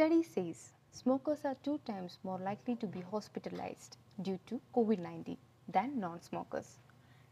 study says smokers are two times more likely to be hospitalized due to COVID 19 than non smokers.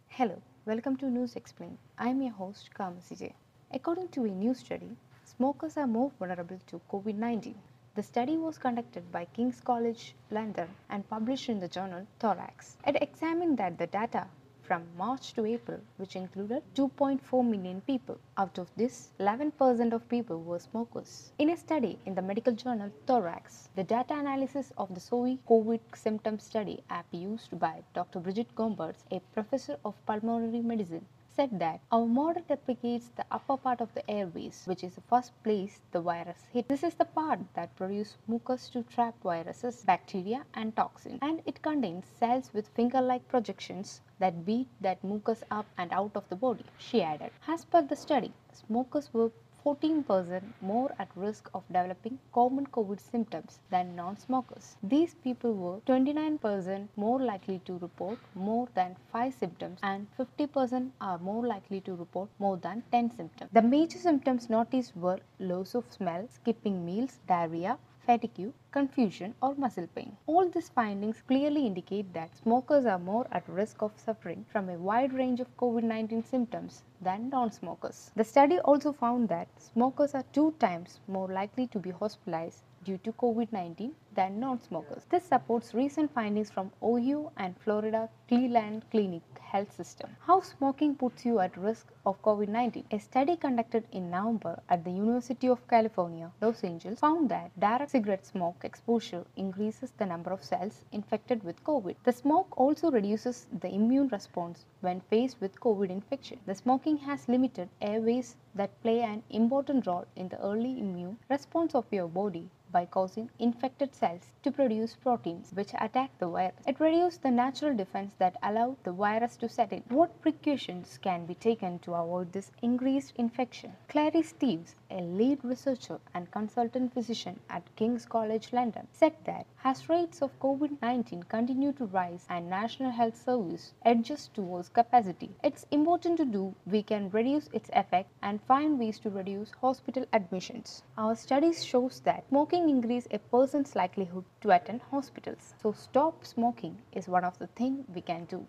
Hello, welcome to News Explain. I am your host Kamasije. According to a new study, smokers are more vulnerable to COVID 19. The study was conducted by King's College London and published in the journal Thorax. It examined that the data from March to April, which included 2.4 million people. Out of this, 11% of people were smokers. In a study in the medical journal Thorax, the data analysis of the Zoe COVID symptom study app used by Dr. Brigitte Gomperts, a professor of pulmonary medicine, said that our model replicates the upper part of the airways, which is the first place the virus hit. This is the part that produces mucus to trap viruses, bacteria, and toxins, and it contains cells with finger-like projections that beat that mucus up and out of the body, she added. As per the study, smokers were 14% more at risk of developing common COVID symptoms than non smokers. These people were 29% more likely to report more than 5 symptoms and 50% are more likely to report more than 10 symptoms. The major symptoms noticed were loss of smell, skipping meals, diarrhea, fatigue, confusion, or muscle pain. All these findings clearly indicate that smokers are more at risk of suffering from a wide range of COVID 19 symptoms than non smokers. The study also found that smokers are two times more likely to be hospitalized due to COVID 19 than non smokers. This supports recent findings from OU and Florida Cleveland Clinic health system. How smoking puts you at risk of COVID 19? A study conducted in November at the University of California, Los Angeles, found that direct cigarette smoke exposure increases the number of cells infected with COVID. The smoke also reduces the immune response when faced with COVID infection. The smoking has limited airways that play an important role in the early immune response of your body by causing infected cells to produce proteins which attack the virus. It reduces the natural defense that allow the virus to set in. What precautions can be taken to avoid this increased infection? Clarice Steves, a lead researcher and consultant physician at King's College London, said that as rates of COVID-19 continue to rise and National Health Service adjusts towards capacity, it's important to do we can reduce its effect and find ways to reduce hospital admissions. Our studies shows that smoking increase a person's likelihood to attend hospitals. So stop smoking is one of the things we can do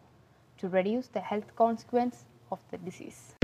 to reduce the health consequence of the disease.